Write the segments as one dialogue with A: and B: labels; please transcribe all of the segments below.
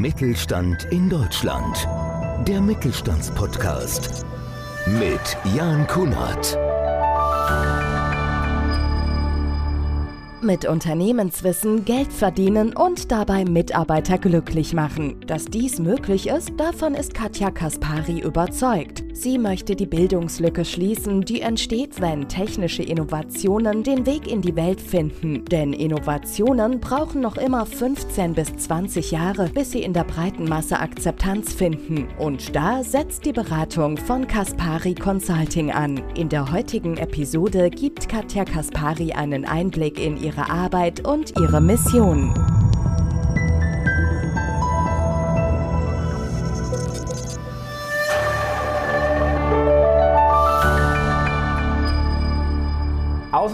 A: Mittelstand in Deutschland. Der Mittelstandspodcast mit Jan Kunert.
B: Mit Unternehmenswissen Geld verdienen und dabei Mitarbeiter glücklich machen. Dass dies möglich ist, davon ist Katja Kaspari überzeugt. Sie möchte die Bildungslücke schließen, die entsteht, wenn technische Innovationen den Weg in die Welt finden. Denn Innovationen brauchen noch immer 15 bis 20 Jahre, bis sie in der breiten Masse Akzeptanz finden. Und da setzt die Beratung von Kaspari Consulting an. In der heutigen Episode gibt Katja Kaspari einen Einblick in ihre Arbeit und ihre Mission.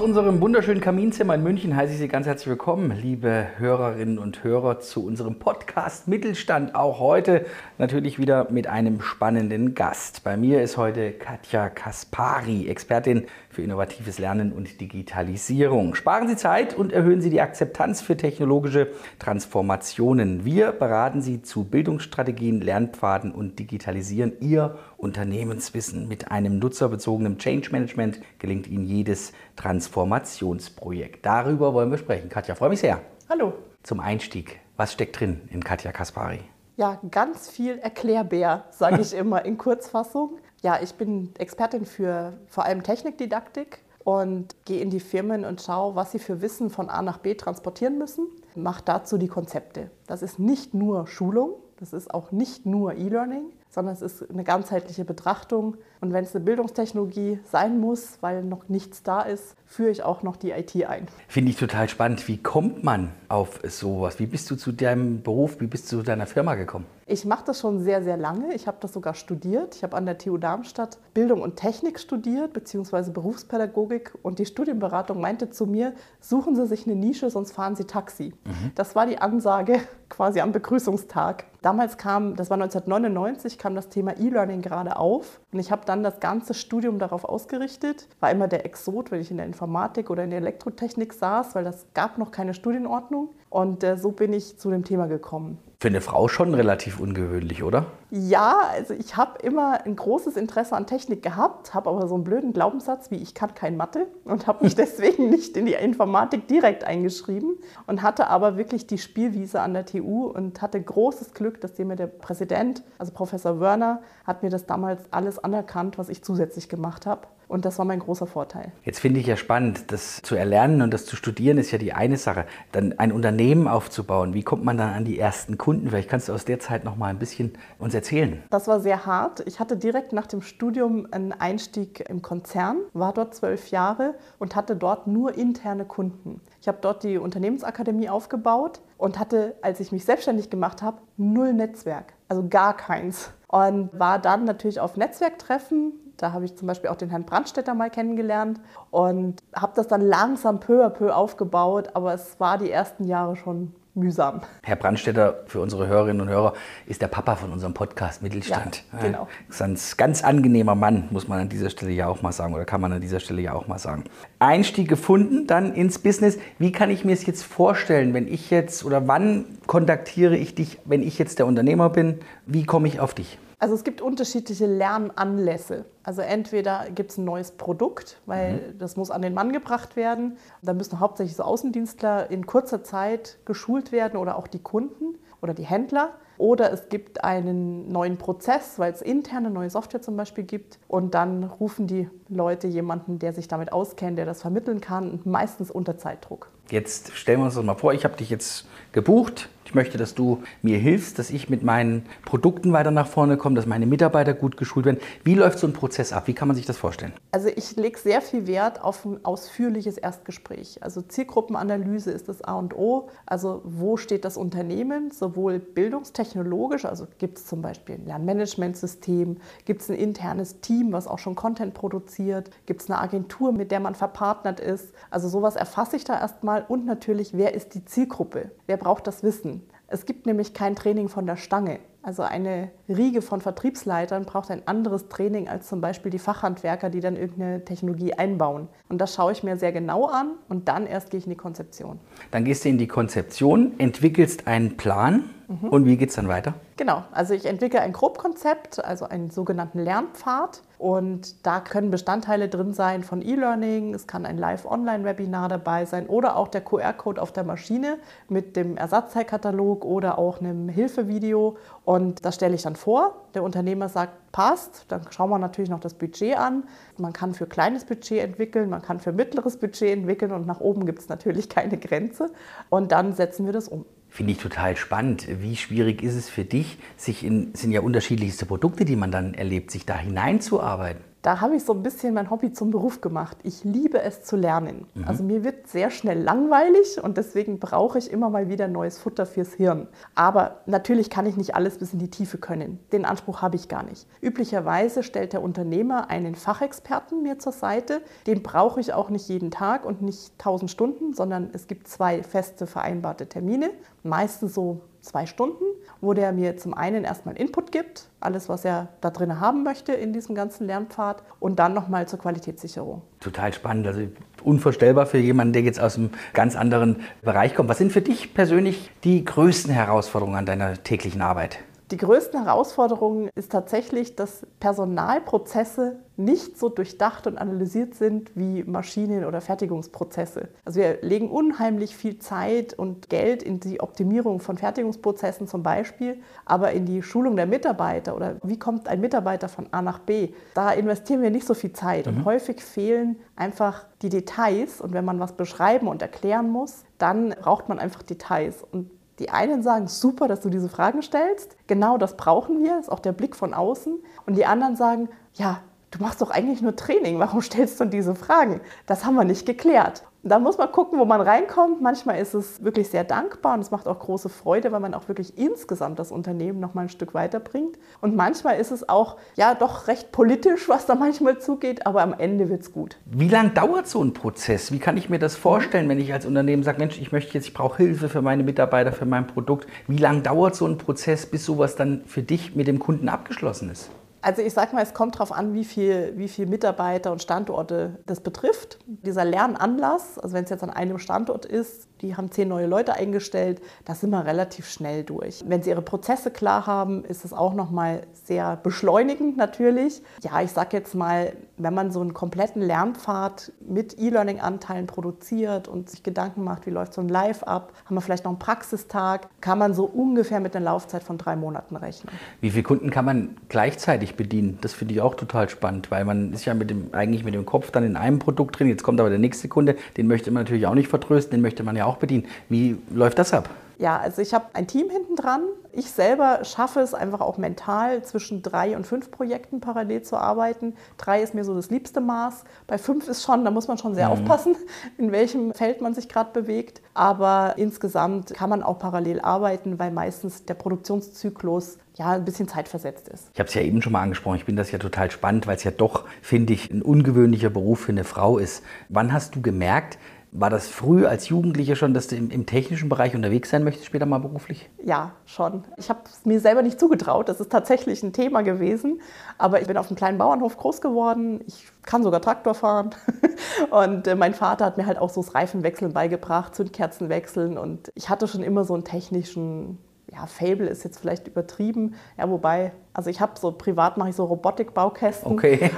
C: Unserem wunderschönen Kaminzimmer in München heiße ich Sie ganz herzlich willkommen, liebe Hörerinnen und Hörer, zu unserem Podcast Mittelstand. Auch heute natürlich wieder mit einem spannenden Gast. Bei mir ist heute Katja Kaspari, Expertin für innovatives Lernen und Digitalisierung. Sparen Sie Zeit und erhöhen Sie die Akzeptanz für technologische Transformationen. Wir beraten Sie zu Bildungsstrategien, Lernpfaden und digitalisieren Ihr Unternehmenswissen. Mit einem nutzerbezogenen Change Management gelingt Ihnen jedes Transformationsprojekt. Darüber wollen wir sprechen. Katja, freue mich sehr.
D: Hallo.
C: Zum Einstieg, was steckt drin in Katja Kaspari?
D: Ja, ganz viel Erklärbär, sage ich immer in Kurzfassung. Ja, ich bin Expertin für vor allem Technikdidaktik und gehe in die Firmen und schaue, was sie für Wissen von A nach B transportieren müssen. Mache dazu die Konzepte. Das ist nicht nur Schulung, das ist auch nicht nur E-Learning, sondern es ist eine ganzheitliche Betrachtung. Und wenn es eine Bildungstechnologie sein muss, weil noch nichts da ist, führe ich auch noch die IT ein.
C: Finde ich total spannend. Wie kommt man auf sowas? Wie bist du zu deinem Beruf, wie bist du zu deiner Firma gekommen?
D: Ich mache das schon sehr, sehr lange. Ich habe das sogar studiert. Ich habe an der TU Darmstadt Bildung und Technik studiert, beziehungsweise Berufspädagogik. Und die Studienberatung meinte zu mir, suchen Sie sich eine Nische, sonst fahren Sie Taxi. Mhm. Das war die Ansage quasi am Begrüßungstag. Damals kam, das war 1999, kam das Thema E-Learning gerade auf. Und ich habe dann das ganze Studium darauf ausgerichtet. War immer der Exot, wenn ich in der Informatik oder in der Elektrotechnik saß, weil das gab noch keine Studienordnung. Und äh, so bin ich zu dem Thema gekommen.
C: Für eine Frau schon relativ ungewöhnlich, oder?
D: Ja, also ich habe immer ein großes Interesse an Technik gehabt, habe aber so einen blöden Glaubenssatz wie ich kann kein Mathe und habe mich deswegen nicht in die Informatik direkt eingeschrieben und hatte aber wirklich die Spielwiese an der TU und hatte großes Glück, dass mir der Präsident, also Professor Wörner, hat mir das damals alles anerkannt, was ich zusätzlich gemacht habe. Und das war mein großer Vorteil.
C: Jetzt finde ich ja spannend, das zu erlernen und das zu studieren ist ja die eine Sache. Dann ein Unternehmen aufzubauen, wie kommt man dann an die ersten Kunden? Vielleicht kannst du aus der Zeit noch mal ein bisschen uns erzählen.
D: Das war sehr hart. Ich hatte direkt nach dem Studium einen Einstieg im Konzern, war dort zwölf Jahre und hatte dort nur interne Kunden. Ich habe dort die Unternehmensakademie aufgebaut und hatte, als ich mich selbstständig gemacht habe, null Netzwerk, also gar keins. Und war dann natürlich auf Netzwerktreffen da habe ich zum Beispiel auch den Herrn Brandstätter mal kennengelernt und habe das dann langsam peu à peu aufgebaut, aber es war die ersten Jahre schon mühsam.
C: Herr Brandstätter, für unsere Hörerinnen und Hörer, ist der Papa von unserem Podcast Mittelstand.
D: Ja, genau.
C: Ist ein ganz angenehmer Mann, muss man an dieser Stelle ja auch mal sagen, oder kann man an dieser Stelle ja auch mal sagen. Einstieg gefunden, dann ins Business. Wie kann ich mir es jetzt vorstellen, wenn ich jetzt, oder wann kontaktiere ich dich, wenn ich jetzt der Unternehmer bin? Wie komme ich auf dich?
D: Also es gibt unterschiedliche Lernanlässe. Also entweder gibt es ein neues Produkt, weil mhm. das muss an den Mann gebracht werden. Da müssen hauptsächlich so Außendienstler in kurzer Zeit geschult werden oder auch die Kunden oder die Händler. Oder es gibt einen neuen Prozess, weil es interne neue Software zum Beispiel gibt. Und dann rufen die Leute jemanden, der sich damit auskennt, der das vermitteln kann, meistens unter Zeitdruck.
C: Jetzt stellen wir uns das mal vor, ich habe dich jetzt gebucht. Ich möchte, dass du mir hilfst, dass ich mit meinen Produkten weiter nach vorne komme, dass meine Mitarbeiter gut geschult werden. Wie läuft so ein Prozess ab? Wie kann man sich das vorstellen?
D: Also ich lege sehr viel Wert auf ein ausführliches Erstgespräch. Also Zielgruppenanalyse ist das A und O. Also wo steht das Unternehmen, sowohl bildungstechnologisch, also gibt es zum Beispiel ein Lernmanagementsystem, gibt es ein internes Team, was auch schon Content produziert, gibt es eine Agentur, mit der man verpartnert ist. Also sowas erfasse ich da erstmal und natürlich, wer ist die Zielgruppe? Wer braucht das Wissen? Es gibt nämlich kein Training von der Stange. Also eine Riege von Vertriebsleitern braucht ein anderes Training als zum Beispiel die Fachhandwerker, die dann irgendeine Technologie einbauen. Und das schaue ich mir sehr genau an und dann erst gehe ich in die Konzeption.
C: Dann gehst du in die Konzeption, entwickelst einen Plan. Mhm. Und wie geht es dann weiter?
D: Genau, also ich entwickle ein Grobkonzept, also einen sogenannten Lernpfad. Und da können Bestandteile drin sein von E-Learning, es kann ein Live-Online-Webinar dabei sein oder auch der QR-Code auf der Maschine mit dem Ersatzteilkatalog oder auch einem Hilfevideo. Und das stelle ich dann vor. Der Unternehmer sagt, passt. Dann schauen wir natürlich noch das Budget an. Man kann für kleines Budget entwickeln, man kann für mittleres Budget entwickeln und nach oben gibt es natürlich keine Grenze. Und dann setzen wir das um.
C: Finde ich total spannend. Wie schwierig ist es für dich, sich in, sind ja unterschiedlichste Produkte, die man dann erlebt, sich da hineinzuarbeiten?
D: Da habe ich so ein bisschen mein Hobby zum Beruf gemacht. Ich liebe es zu lernen. Mhm. Also mir wird sehr schnell langweilig und deswegen brauche ich immer mal wieder neues Futter fürs Hirn. Aber natürlich kann ich nicht alles bis in die Tiefe können. Den Anspruch habe ich gar nicht. Üblicherweise stellt der Unternehmer einen Fachexperten mir zur Seite. Den brauche ich auch nicht jeden Tag und nicht 1000 Stunden, sondern es gibt zwei feste vereinbarte Termine. Meistens so zwei Stunden, wo der mir zum einen erstmal Input gibt, alles, was er da drin haben möchte in diesem ganzen Lernpfad und dann nochmal zur Qualitätssicherung.
C: Total spannend, also unvorstellbar für jemanden, der jetzt aus einem ganz anderen Bereich kommt. Was sind für dich persönlich die größten Herausforderungen an deiner täglichen Arbeit?
D: Die größten Herausforderungen ist tatsächlich, dass Personalprozesse nicht so durchdacht und analysiert sind wie Maschinen- oder Fertigungsprozesse. Also wir legen unheimlich viel Zeit und Geld in die Optimierung von Fertigungsprozessen zum Beispiel, aber in die Schulung der Mitarbeiter oder wie kommt ein Mitarbeiter von A nach B, da investieren wir nicht so viel Zeit mhm. und häufig fehlen einfach die Details und wenn man was beschreiben und erklären muss, dann braucht man einfach Details und die einen sagen, super, dass du diese Fragen stellst. Genau das brauchen wir, ist auch der Blick von außen. Und die anderen sagen, ja, du machst doch eigentlich nur Training, warum stellst du diese Fragen? Das haben wir nicht geklärt. Da muss man gucken, wo man reinkommt. Manchmal ist es wirklich sehr dankbar und es macht auch große Freude, weil man auch wirklich insgesamt das Unternehmen noch mal ein Stück weiterbringt. Und manchmal ist es auch ja doch recht politisch, was da manchmal zugeht, aber am Ende wird es gut.
C: Wie lange dauert so ein Prozess? Wie kann ich mir das vorstellen, wenn ich als Unternehmen sage, Mensch, ich möchte jetzt, ich brauche Hilfe für meine Mitarbeiter, für mein Produkt. Wie lange dauert so ein Prozess, bis sowas dann für dich mit dem Kunden abgeschlossen ist?
D: Also ich sage mal, es kommt darauf an, wie viel, wie viel Mitarbeiter und Standorte das betrifft. Dieser Lernanlass, also wenn es jetzt an einem Standort ist, die haben zehn neue Leute eingestellt, da sind wir relativ schnell durch. Wenn sie ihre Prozesse klar haben, ist es auch nochmal sehr beschleunigend natürlich. Ja, ich sage jetzt mal, wenn man so einen kompletten Lernpfad mit E-Learning-Anteilen produziert und sich Gedanken macht, wie läuft so ein Live ab, haben wir vielleicht noch einen Praxistag, kann man so ungefähr mit einer Laufzeit von drei Monaten rechnen.
C: Wie viele Kunden kann man gleichzeitig bedienen? Das finde ich auch total spannend, weil man ist ja mit dem, eigentlich mit dem Kopf dann in einem Produkt drin. Jetzt kommt aber der nächste Kunde, den möchte man natürlich auch nicht vertrösten, den möchte man ja auch auch bedienen. Wie läuft das ab?
D: Ja, also ich habe ein Team hinten dran. Ich selber schaffe es einfach auch mental zwischen drei und fünf Projekten parallel zu arbeiten. Drei ist mir so das liebste Maß. Bei fünf ist schon, da muss man schon sehr mhm. aufpassen, in welchem Feld man sich gerade bewegt. Aber insgesamt kann man auch parallel arbeiten, weil meistens der Produktionszyklus ja, ein bisschen zeitversetzt ist.
C: Ich habe es ja eben schon mal angesprochen, ich finde das ja total spannend, weil es ja doch, finde ich, ein ungewöhnlicher Beruf für eine Frau ist. Wann hast du gemerkt, war das früh als Jugendliche schon, dass du im, im, technischen Bereich unterwegs sein möchtest, später mal beruflich?
D: Ja, schon. Ich habe es mir selber nicht zugetraut. Das ist tatsächlich ein Thema gewesen. Aber ich bin auf einem kleinen Bauernhof groß geworden. Ich kann sogar Traktor fahren. Und äh, mein Vater hat mir halt auch so das Reifenwechseln beigebracht, Zündkerzen wechseln. Und ich hatte schon immer so einen technischen ja, Fable ist jetzt vielleicht übertrieben. Ja, wobei, also ich habe so privat mache ich so Robotikbaukästen.
C: Okay.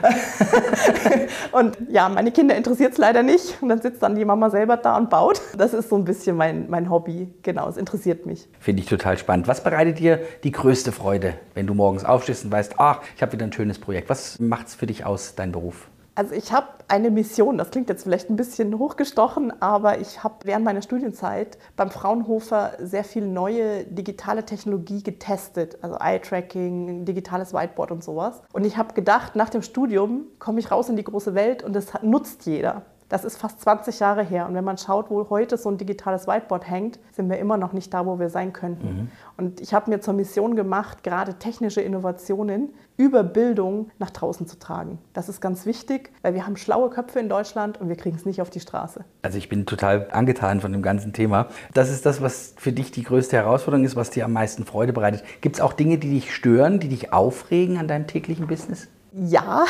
D: und ja, meine Kinder interessiert es leider nicht. Und dann sitzt dann die Mama selber da und baut. Das ist so ein bisschen mein, mein Hobby. Genau, es interessiert mich.
C: Finde ich total spannend. Was bereitet dir die größte Freude, wenn du morgens aufstehst und weißt, ach, ich habe wieder ein schönes Projekt? Was macht es für dich aus, dein Beruf?
D: Also ich habe eine Mission, das klingt jetzt vielleicht ein bisschen hochgestochen, aber ich habe während meiner Studienzeit beim Fraunhofer sehr viel neue digitale Technologie getestet, also Eye-Tracking, digitales Whiteboard und sowas. Und ich habe gedacht, nach dem Studium komme ich raus in die große Welt und das nutzt jeder. Das ist fast 20 Jahre her. Und wenn man schaut, wo heute so ein digitales Whiteboard hängt, sind wir immer noch nicht da, wo wir sein könnten. Mhm. Und ich habe mir zur Mission gemacht, gerade technische Innovationen über Bildung nach draußen zu tragen. Das ist ganz wichtig, weil wir haben schlaue Köpfe in Deutschland und wir kriegen es nicht auf die Straße.
C: Also ich bin total angetan von dem ganzen Thema. Das ist das, was für dich die größte Herausforderung ist, was dir am meisten Freude bereitet. Gibt es auch Dinge, die dich stören, die dich aufregen an deinem täglichen Business?
D: Ja,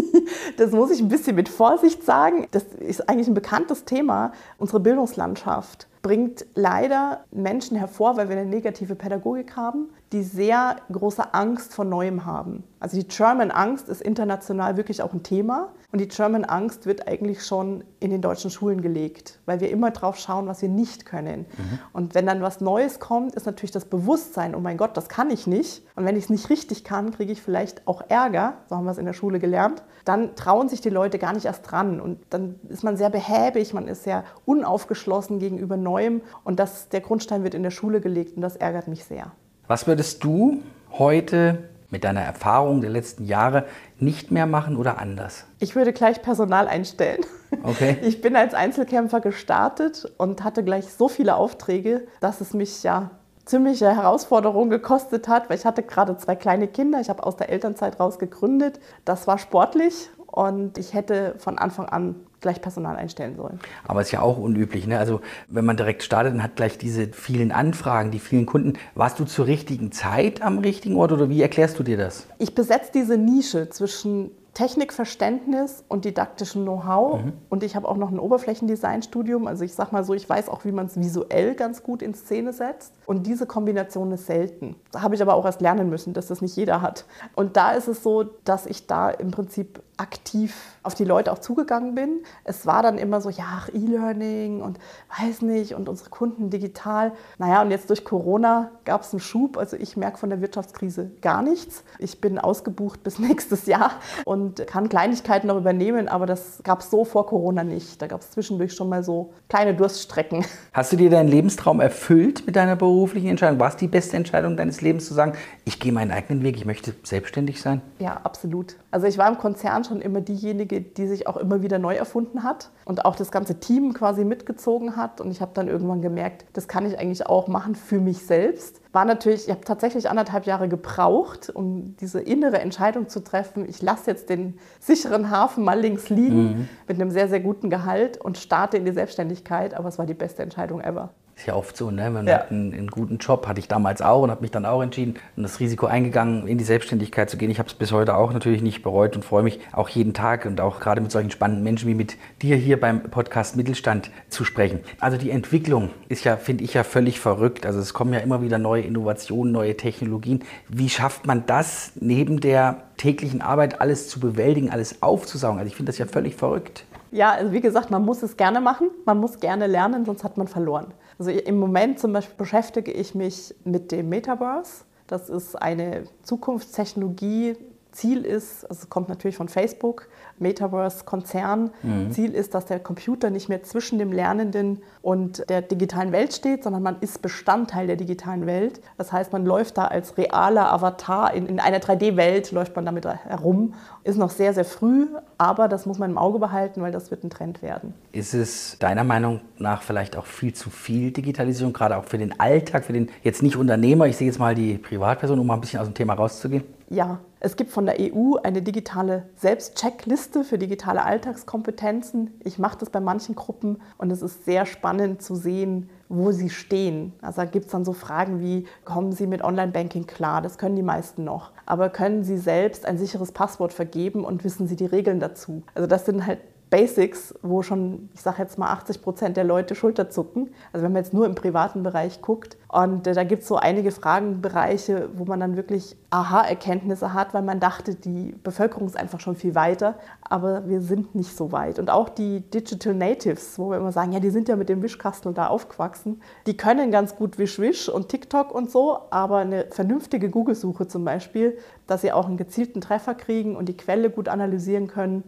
D: das muss ich ein bisschen mit Vorsicht sagen. Das ist eigentlich ein bekanntes Thema, unsere Bildungslandschaft bringt leider Menschen hervor, weil wir eine negative Pädagogik haben, die sehr große Angst vor Neuem haben. Also die German Angst ist international wirklich auch ein Thema und die German Angst wird eigentlich schon in den deutschen Schulen gelegt, weil wir immer drauf schauen, was wir nicht können. Mhm. Und wenn dann was Neues kommt, ist natürlich das Bewusstsein, oh mein Gott, das kann ich nicht. Und wenn ich es nicht richtig kann, kriege ich vielleicht auch Ärger, so haben wir es in der Schule gelernt. Dann trauen sich die Leute gar nicht erst dran und dann ist man sehr behäbig, man ist sehr unaufgeschlossen gegenüber Neuem und das, der Grundstein wird in der Schule gelegt und das ärgert mich sehr.
C: Was würdest du heute mit deiner Erfahrung der letzten Jahre nicht mehr machen oder anders?
D: Ich würde gleich Personal einstellen.
C: Okay.
D: Ich bin als Einzelkämpfer gestartet und hatte gleich so viele Aufträge, dass es mich ja ziemliche Herausforderung gekostet hat, weil ich hatte gerade zwei kleine Kinder. Ich habe aus der Elternzeit raus gegründet. Das war sportlich und ich hätte von Anfang an gleich Personal einstellen sollen.
C: Aber es ist ja auch unüblich. Ne? Also wenn man direkt startet und hat gleich diese vielen Anfragen, die vielen Kunden, warst du zur richtigen Zeit am richtigen Ort oder wie erklärst du dir das?
D: Ich besetze diese Nische zwischen Technikverständnis und didaktischem Know-how. Mhm. Und ich habe auch noch ein Oberflächendesignstudium. Also ich sage mal so, ich weiß auch, wie man es visuell ganz gut in Szene setzt. Und diese Kombination ist selten. Da habe ich aber auch erst lernen müssen, dass das nicht jeder hat. Und da ist es so, dass ich da im Prinzip aktiv auf die Leute auch zugegangen bin. Es war dann immer so, ja, E-Learning und weiß nicht und unsere Kunden digital. Naja, und jetzt durch Corona gab es einen Schub. Also ich merke von der Wirtschaftskrise gar nichts. Ich bin ausgebucht bis nächstes Jahr und kann Kleinigkeiten noch übernehmen, aber das gab es so vor Corona nicht. Da gab es zwischendurch schon mal so kleine Durststrecken.
C: Hast du dir deinen Lebenstraum erfüllt mit deiner beruflichen Entscheidung? War es die beste Entscheidung deines Lebens zu sagen, ich gehe meinen eigenen Weg, ich möchte selbstständig sein?
D: Ja, absolut. Also ich war im Konzern schon immer diejenige, die sich auch immer wieder neu erfunden hat und auch das ganze Team quasi mitgezogen hat. Und ich habe dann irgendwann gemerkt, das kann ich eigentlich auch machen für mich selbst. War natürlich, ich habe tatsächlich anderthalb Jahre gebraucht, um diese innere Entscheidung zu treffen. Ich lasse jetzt den sicheren Hafen mal links liegen mhm. mit einem sehr, sehr guten Gehalt und starte in die Selbstständigkeit. Aber es war die beste Entscheidung ever.
C: Ist ja oft so, ne? man ja. hat einen, einen, guten Job, hatte ich damals auch und habe mich dann auch entschieden und das Risiko eingegangen, in die Selbstständigkeit zu gehen. Ich habe es bis heute auch natürlich nicht bereut und freue mich auch jeden Tag und auch gerade mit solchen spannenden Menschen wie mit dir hier beim Podcast Mittelstand zu sprechen. Also die Entwicklung ist ja, finde ich ja völlig verrückt. Also es kommen ja immer wieder neue Innovationen, neue Technologien. Wie schafft man das neben der täglichen Arbeit alles zu bewältigen, alles aufzusaugen? Also ich finde das ja völlig verrückt.
D: Ja, also wie gesagt, man muss es gerne machen, man muss gerne lernen, sonst hat man verloren. Also im Moment zum Beispiel beschäftige ich mich mit dem Metaverse. Das ist eine Zukunftstechnologie. Ziel ist, also es kommt natürlich von Facebook, Metaverse-Konzern. Mhm. Ziel ist, dass der Computer nicht mehr zwischen dem Lernenden und der digitalen Welt steht, sondern man ist Bestandteil der digitalen Welt. Das heißt, man läuft da als realer Avatar in, in einer 3D-Welt, läuft man damit herum. Ist noch sehr, sehr früh, aber das muss man im Auge behalten, weil das wird ein Trend werden.
C: Ist es deiner Meinung nach vielleicht auch viel zu viel Digitalisierung, gerade auch für den Alltag, für den jetzt nicht Unternehmer, ich sehe jetzt mal die Privatperson, um mal ein bisschen aus dem Thema rauszugehen?
D: Ja, es gibt von der EU eine digitale Selbstcheckliste für digitale Alltagskompetenzen. Ich mache das bei manchen Gruppen und es ist sehr spannend zu sehen, wo sie stehen. Also da gibt es dann so Fragen wie, kommen Sie mit Online-Banking klar? Das können die meisten noch. Aber können Sie selbst ein sicheres Passwort vergeben und wissen Sie die Regeln dazu? Also das sind halt Basics, wo schon, ich sage jetzt mal, 80 Prozent der Leute Schulter zucken. Also wenn man jetzt nur im privaten Bereich guckt. Und äh, da gibt es so einige Fragenbereiche, wo man dann wirklich Aha-Erkenntnisse hat, weil man dachte, die Bevölkerung ist einfach schon viel weiter. Aber wir sind nicht so weit. Und auch die Digital Natives, wo wir immer sagen, ja, die sind ja mit dem Wischkastel da aufgewachsen, die können ganz gut Wisch-Wisch und TikTok und so. Aber eine vernünftige Google-Suche zum Beispiel, dass sie auch einen gezielten Treffer kriegen und die Quelle gut analysieren können,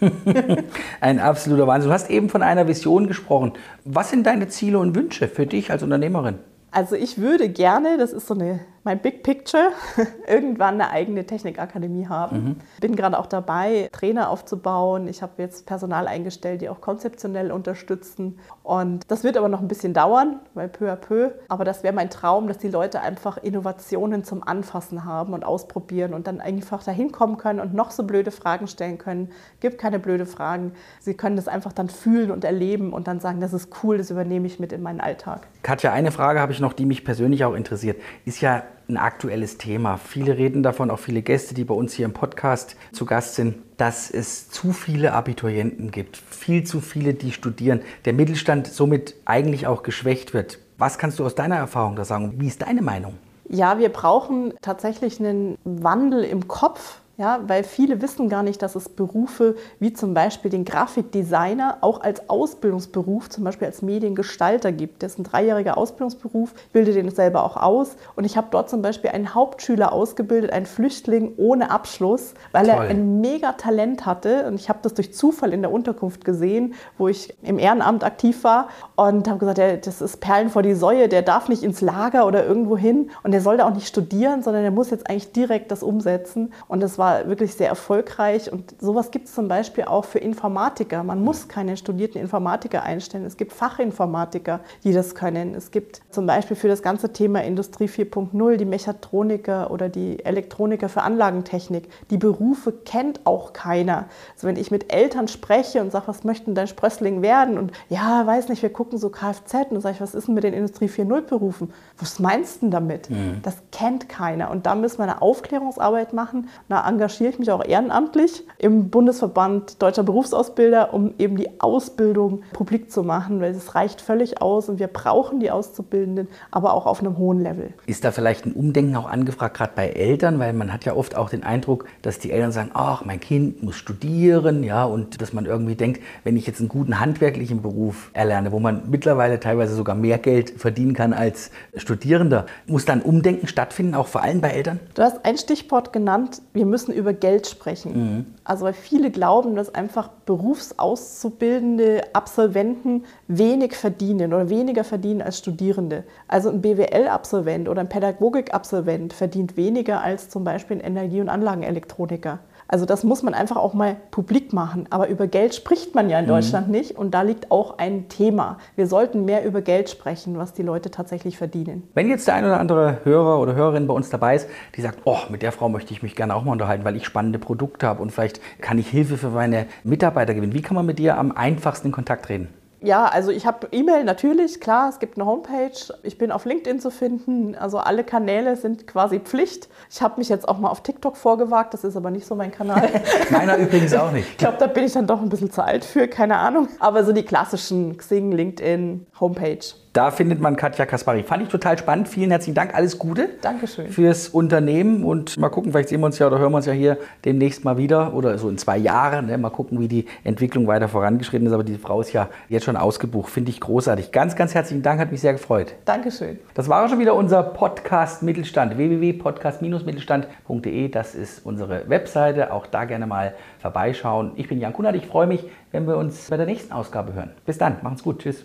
C: Ein absoluter Wahnsinn. Du hast eben von einer Vision gesprochen. Was sind deine Ziele und Wünsche für dich als Unternehmerin?
D: Also ich würde gerne, das ist so eine mein Big Picture, irgendwann eine eigene Technikakademie haben. Mhm. Bin gerade auch dabei, Trainer aufzubauen. Ich habe jetzt Personal eingestellt, die auch konzeptionell unterstützen. Und das wird aber noch ein bisschen dauern, weil peu à peu. Aber das wäre mein Traum, dass die Leute einfach Innovationen zum Anfassen haben und ausprobieren und dann einfach dahin kommen können und noch so blöde Fragen stellen können. Gibt keine blöde Fragen. Sie können das einfach dann fühlen und erleben und dann sagen, das ist cool, das übernehme ich mit in meinen Alltag.
C: Katja, eine Frage habe ich noch, die mich persönlich auch interessiert. Ist ja ein aktuelles Thema. Viele reden davon, auch viele Gäste, die bei uns hier im Podcast zu Gast sind, dass es zu viele Abiturienten gibt, viel zu viele, die studieren, der Mittelstand somit eigentlich auch geschwächt wird. Was kannst du aus deiner Erfahrung da sagen? Wie ist deine Meinung?
D: Ja, wir brauchen tatsächlich einen Wandel im Kopf ja, weil viele wissen gar nicht, dass es Berufe wie zum Beispiel den Grafikdesigner auch als Ausbildungsberuf, zum Beispiel als Mediengestalter gibt. Das ist ein dreijähriger Ausbildungsberuf, bilde den selber auch aus. Und ich habe dort zum Beispiel einen Hauptschüler ausgebildet, einen Flüchtling ohne Abschluss, weil Toll. er ein mega Talent hatte. Und ich habe das durch Zufall in der Unterkunft gesehen, wo ich im Ehrenamt aktiv war und habe gesagt, der, das ist Perlen vor die Säue, der darf nicht ins Lager oder irgendwo hin und der soll da auch nicht studieren, sondern der muss jetzt eigentlich direkt das umsetzen. Und das war war wirklich sehr erfolgreich und sowas gibt es zum Beispiel auch für Informatiker. Man muss keine studierten Informatiker einstellen. Es gibt Fachinformatiker, die das können. Es gibt zum Beispiel für das ganze Thema Industrie 4.0 die Mechatroniker oder die Elektroniker für Anlagentechnik. Die Berufe kennt auch keiner. Also wenn ich mit Eltern spreche und sage, was möchten dein Sprössling werden? Und ja, weiß nicht, wir gucken so Kfz und sage ich, was ist denn mit den Industrie 4.0 Berufen? Was meinst du denn damit? Mhm. Das kennt keiner. Und da müssen wir eine Aufklärungsarbeit machen, eine engagiere ich mich auch ehrenamtlich im Bundesverband Deutscher Berufsausbilder, um eben die Ausbildung publik zu machen, weil es reicht völlig aus und wir brauchen die Auszubildenden, aber auch auf einem hohen Level.
C: Ist da vielleicht ein Umdenken auch angefragt, gerade bei Eltern, weil man hat ja oft auch den Eindruck, dass die Eltern sagen, ach, mein Kind muss studieren, ja, und dass man irgendwie denkt, wenn ich jetzt einen guten handwerklichen Beruf erlerne, wo man mittlerweile teilweise sogar mehr Geld verdienen kann als Studierender, muss dann Umdenken stattfinden, auch vor allem bei Eltern?
D: Du hast ein Stichwort genannt, wir müssen müssen über Geld sprechen. Mhm. Also weil viele glauben, dass einfach berufsauszubildende Absolventen wenig verdienen oder weniger verdienen als Studierende. Also ein BWL-Absolvent oder ein Pädagogik-Absolvent verdient weniger als zum Beispiel ein Energie- und Anlagenelektroniker. Also das muss man einfach auch mal publik machen. Aber über Geld spricht man ja in mhm. Deutschland mhm. nicht und da liegt auch ein Thema. Wir sollten mehr über Geld sprechen, was die Leute tatsächlich verdienen.
C: Wenn jetzt der ein oder andere Hörer oder Hörerin bei uns dabei ist, die sagt, oh, mit der Frau möchte ich mich gerne auch mal unterhalten, weil ich spannende Produkte habe und vielleicht kann ich Hilfe für meine Mitarbeiter gewinnen. Wie kann man mit dir am einfachsten in Kontakt treten?
D: Ja, also ich habe E-Mail natürlich, klar, es gibt eine Homepage. Ich bin auf LinkedIn zu finden. Also alle Kanäle sind quasi Pflicht. Ich habe mich jetzt auch mal auf TikTok vorgewagt, das ist aber nicht so mein Kanal.
C: Meiner übrigens auch nicht.
D: Ich glaube, da bin ich dann doch ein bisschen zu alt für, keine Ahnung. Aber so die klassischen Xing, LinkedIn, Homepage.
C: Da findet man Katja Kaspari. Fand ich total spannend. Vielen herzlichen Dank. Alles Gute.
D: Dankeschön.
C: Fürs Unternehmen. Und mal gucken, vielleicht sehen wir uns ja oder hören wir uns ja hier demnächst mal wieder oder so in zwei Jahren. Ne? Mal gucken, wie die Entwicklung weiter vorangeschritten ist. Aber die Frau ist ja jetzt schon ausgebucht. Finde ich großartig. Ganz, ganz herzlichen Dank. Hat mich sehr gefreut.
D: Dankeschön.
C: Das war schon wieder unser Podcast Mittelstand. www.podcast-mittelstand.de. Das ist unsere Webseite. Auch da gerne mal vorbeischauen. Ich bin Jan Kunert. Ich freue mich, wenn wir uns bei der nächsten Ausgabe hören. Bis dann. Machen's gut. Tschüss.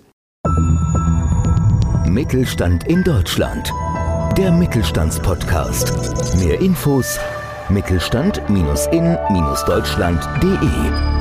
A: Mittelstand in Deutschland. Der Mittelstandspodcast. Mehr Infos Mittelstand-in-deutschland.de